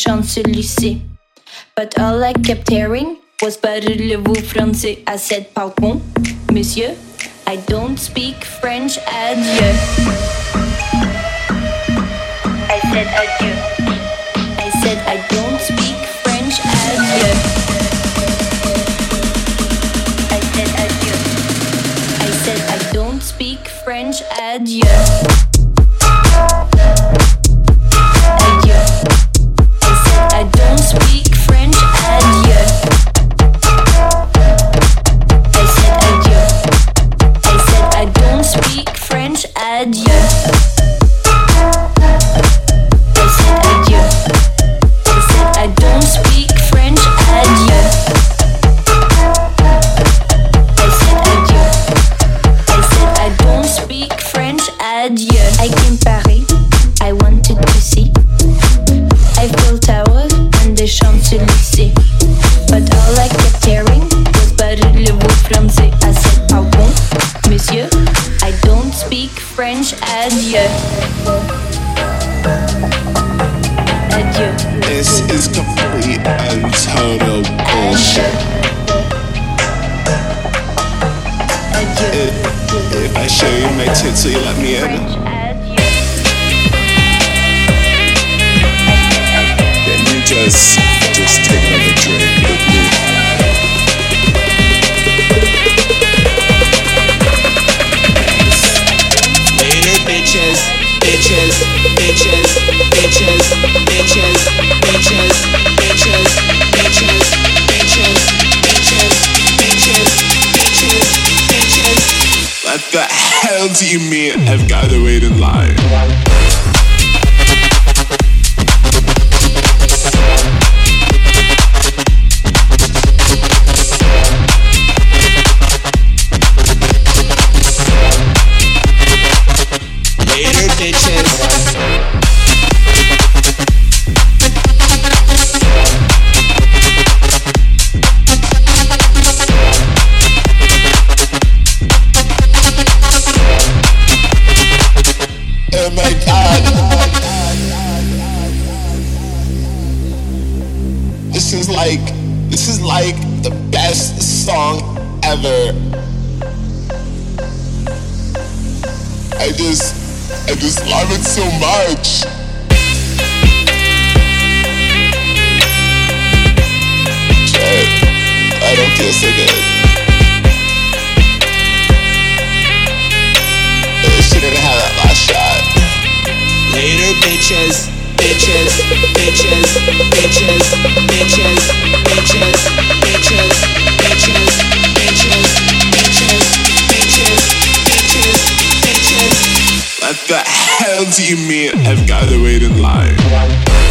Champs-Élysées. But all I kept hearing was Parlez-vous français? I said, Pardon, monsieur, I don't speak French, adieu. I said adieu. I said I don't speak French, adieu. I said adieu. I said I don't speak French, adieu. I just, I just love it so much. I don't feel so good. Shouldn't have that last shot. Later, bitches, bitches, bitches, bitches, bitches, bitches, bitches. bitches. Another one.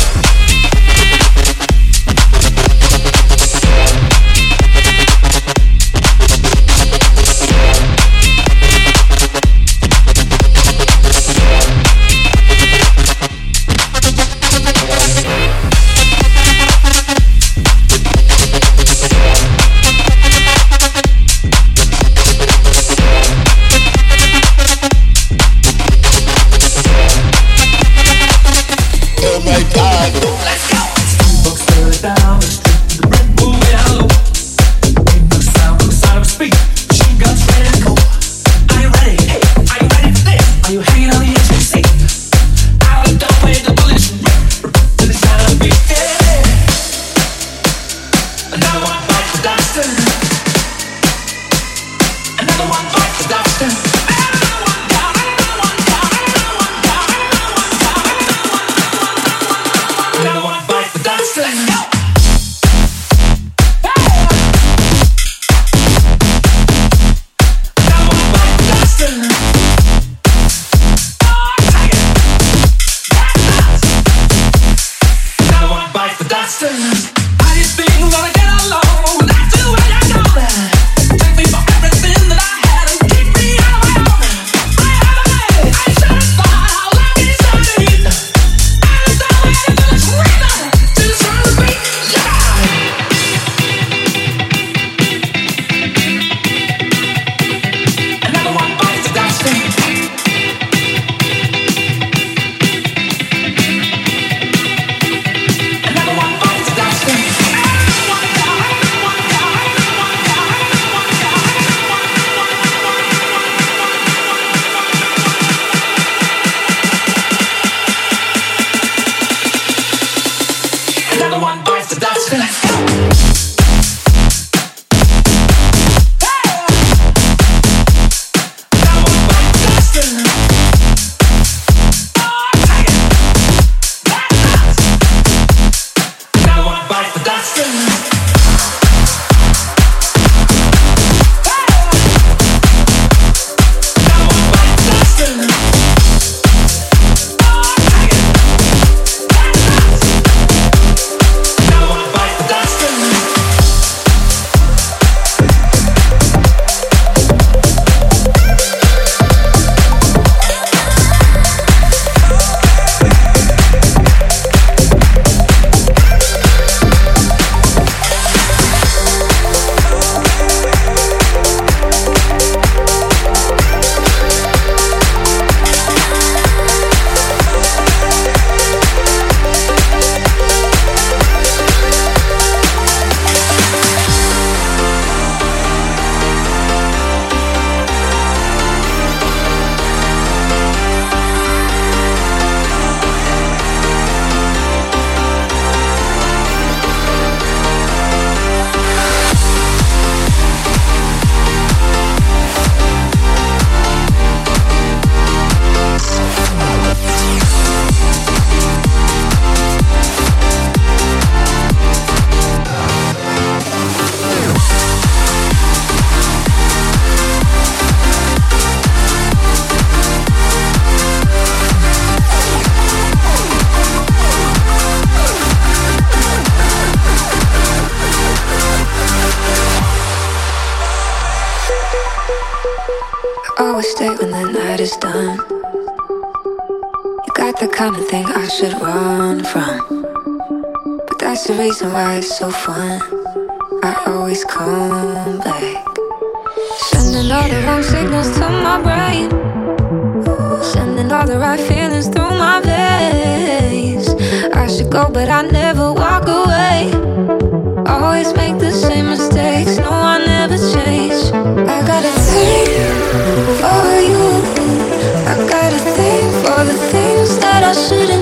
should run from. But that's the reason why it's so fun. I always come back. Sending all the wrong signals to my brain. Sending all the right feelings through my veins. I should go, but I never walk away. Always make the same mistakes. No, I never change. I gotta think for you. I gotta think for the things that I shouldn't.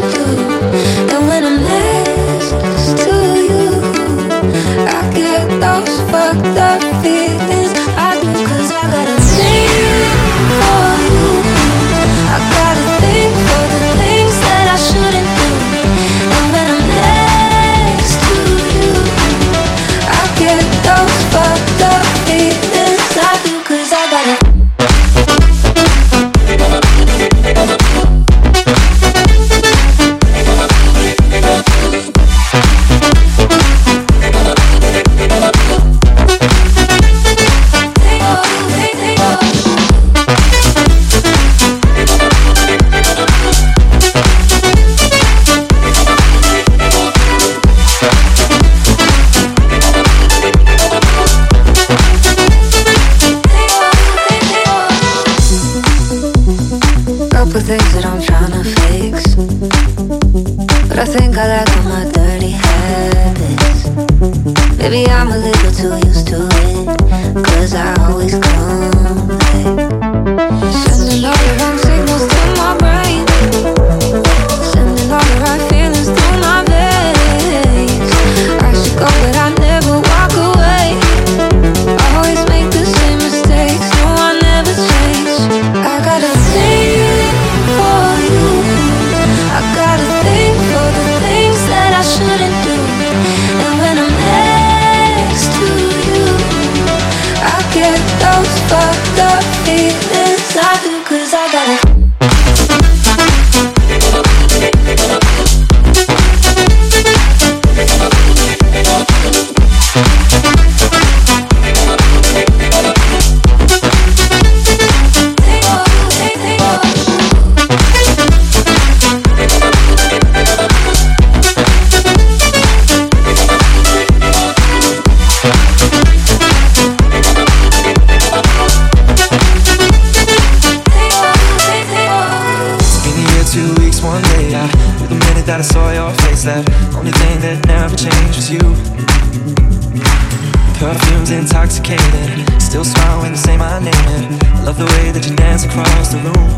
my name. I love the way that you dance across the room.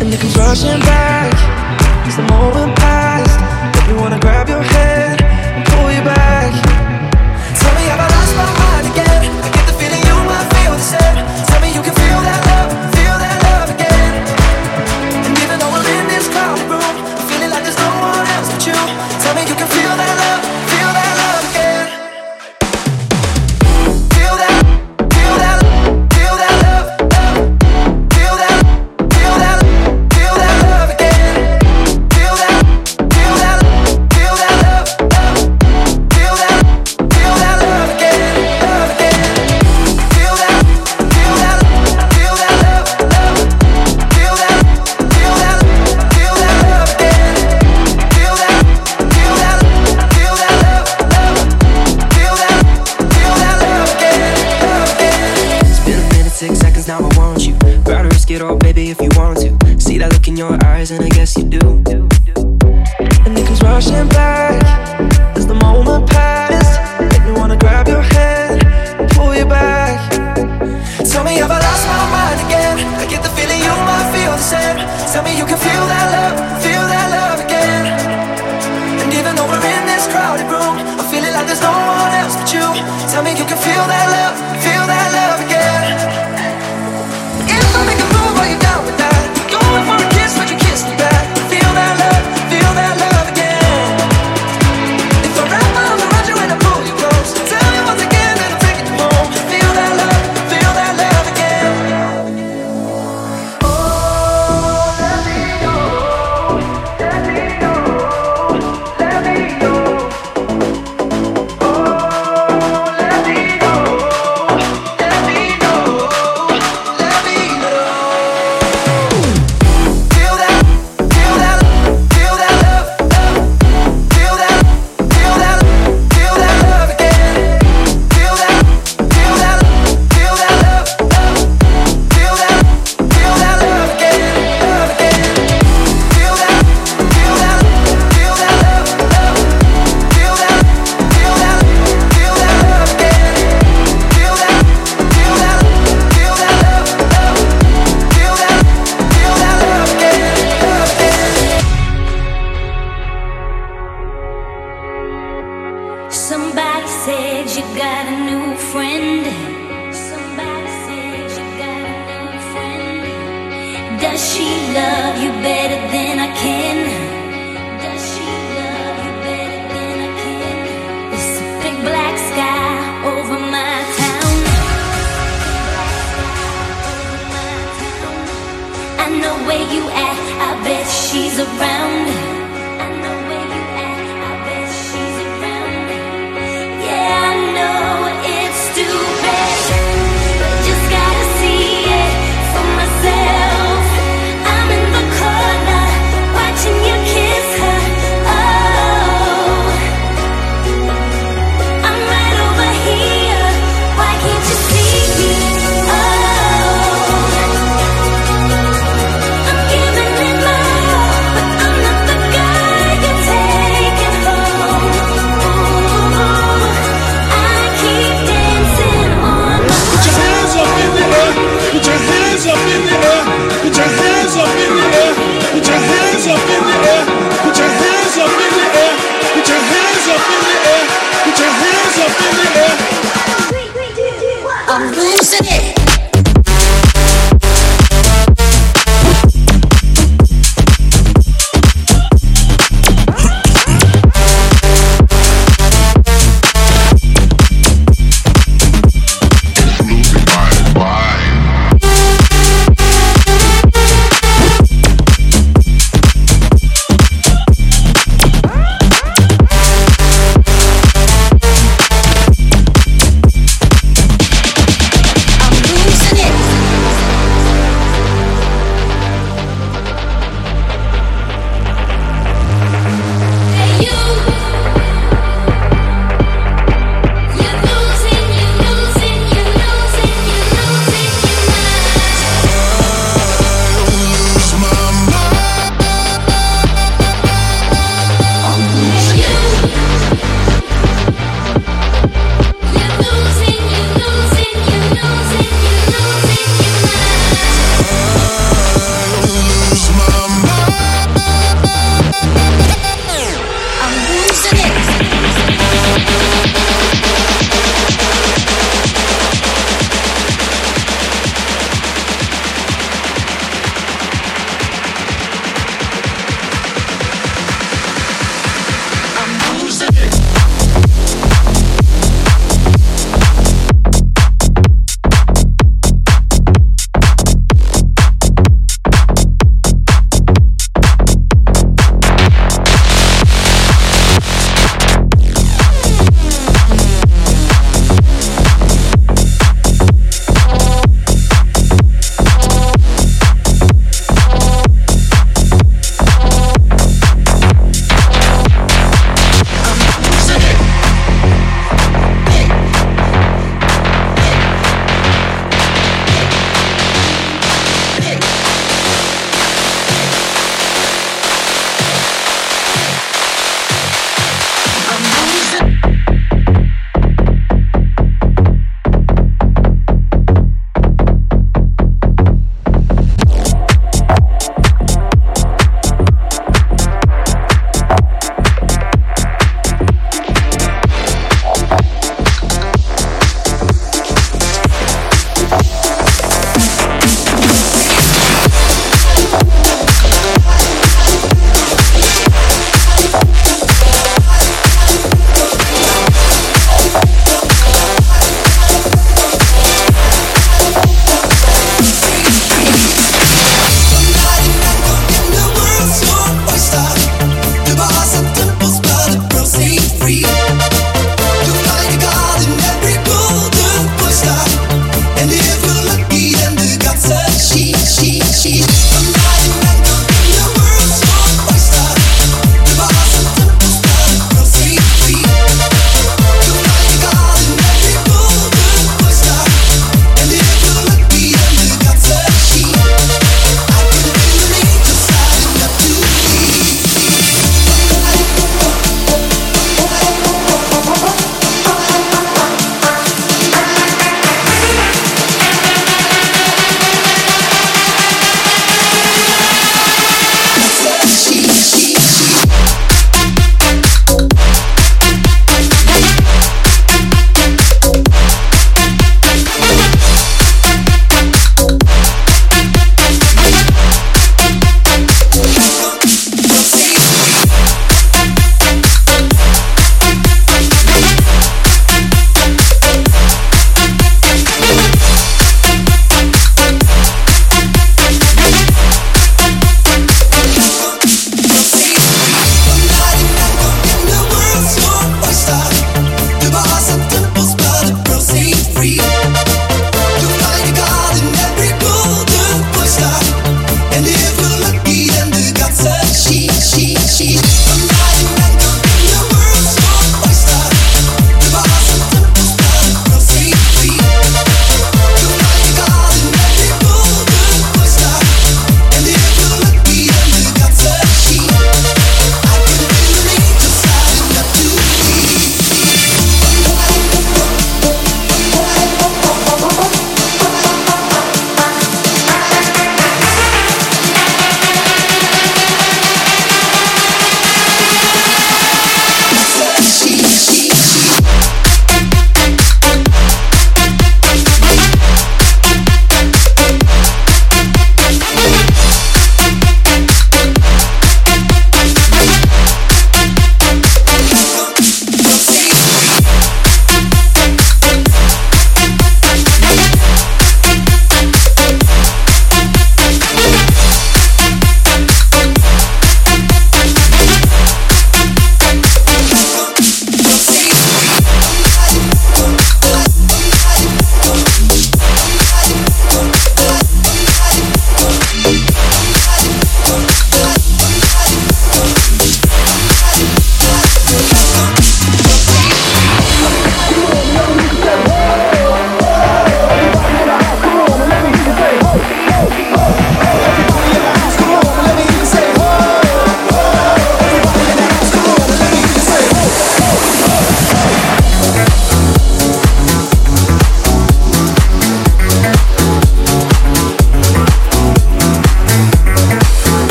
And it rush rushing back as the moment passed. If you wanna grab your head and pull you back, tell me have I lost my mind again? I get the feeling you might feel the same.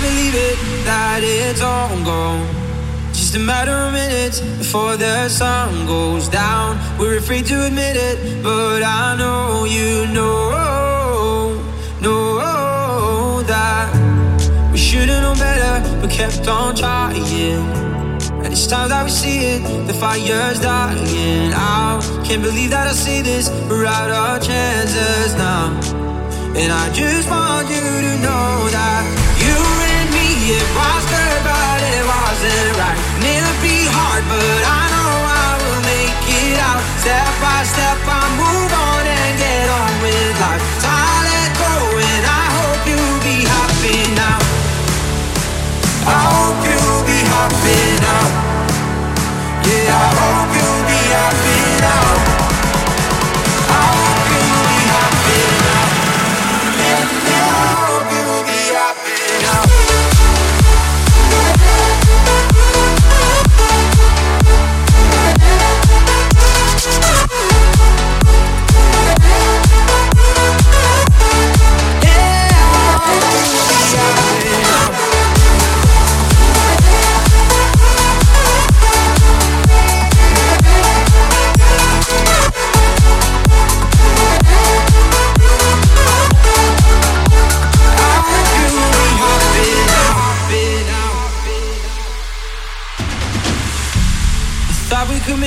believe it, that it's all gone. Just a matter of minutes before the sun goes down. We're afraid to admit it, but I know you know, know that we should've known better, but kept on trying. And it's time that we see it, the fire's dying out. Can't believe that I see this, we're out of chances now. And I just want you to know that it was good, but it wasn't right. And it'll be hard, but I know I will make it out. Step by step, I move on and get on with life. So I let go, and I hope you'll be happy now. I hope you'll be happy now. Yeah, I hope you'll be happy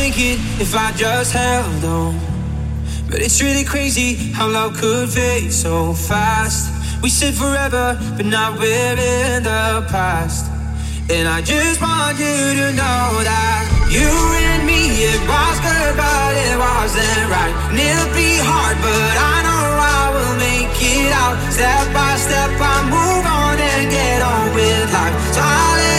if I just held on. But it's really crazy how love could fade so fast. We said forever, but now we're in the past. And I just want you to know that you and me, it was good, but it wasn't right. And it'll be hard, but I know I will make it out. Step by step, I move on and get on with life. So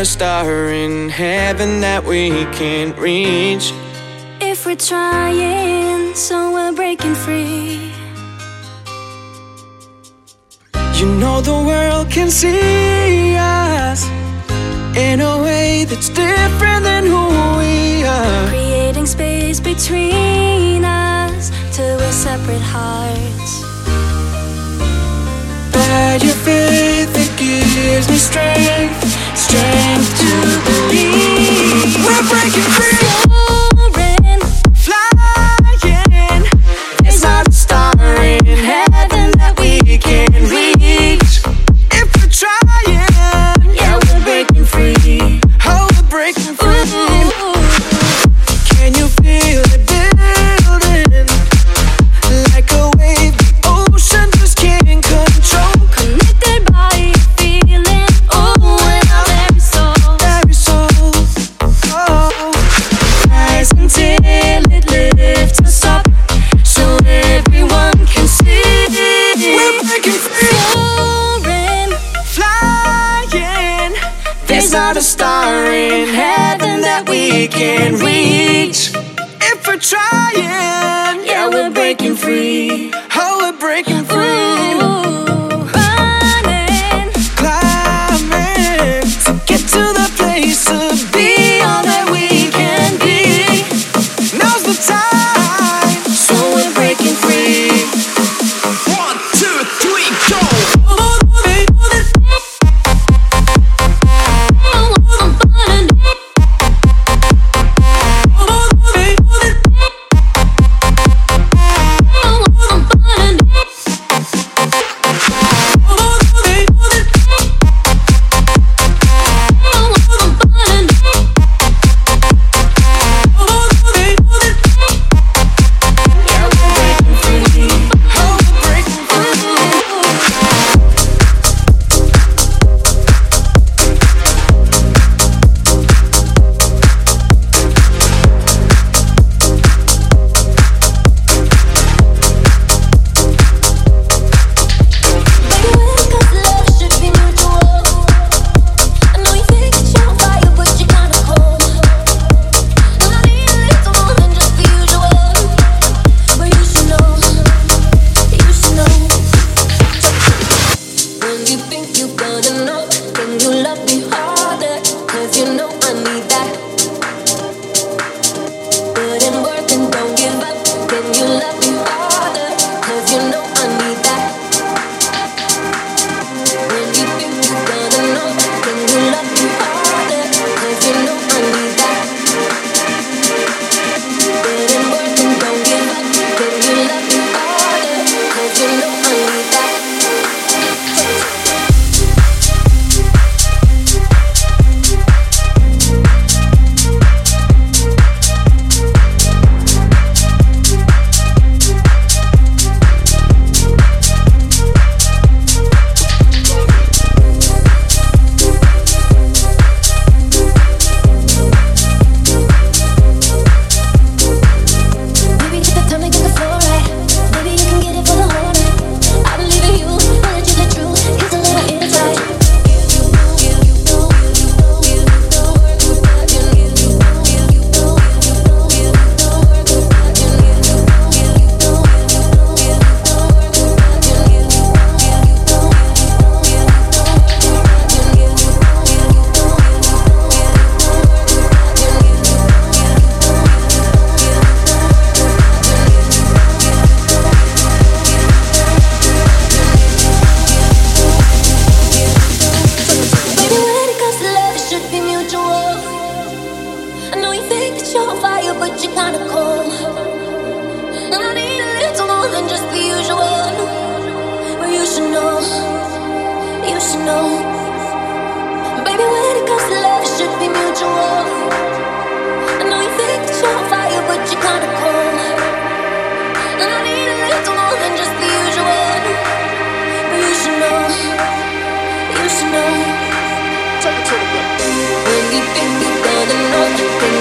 not a star in heaven that we can't reach. If we're trying, so we're breaking free. You know the world can see us in a way that's different than who we are. Creating space between us till we're separate hearts. That your faith, it gives me strength to believe we're breaking free. personal. Baby, when it comes to love, it should be mutual. I know you think that you're on fire, but you're kinda cold. And I need a little more than just the usual. You should know, you should know. When you think you're you think.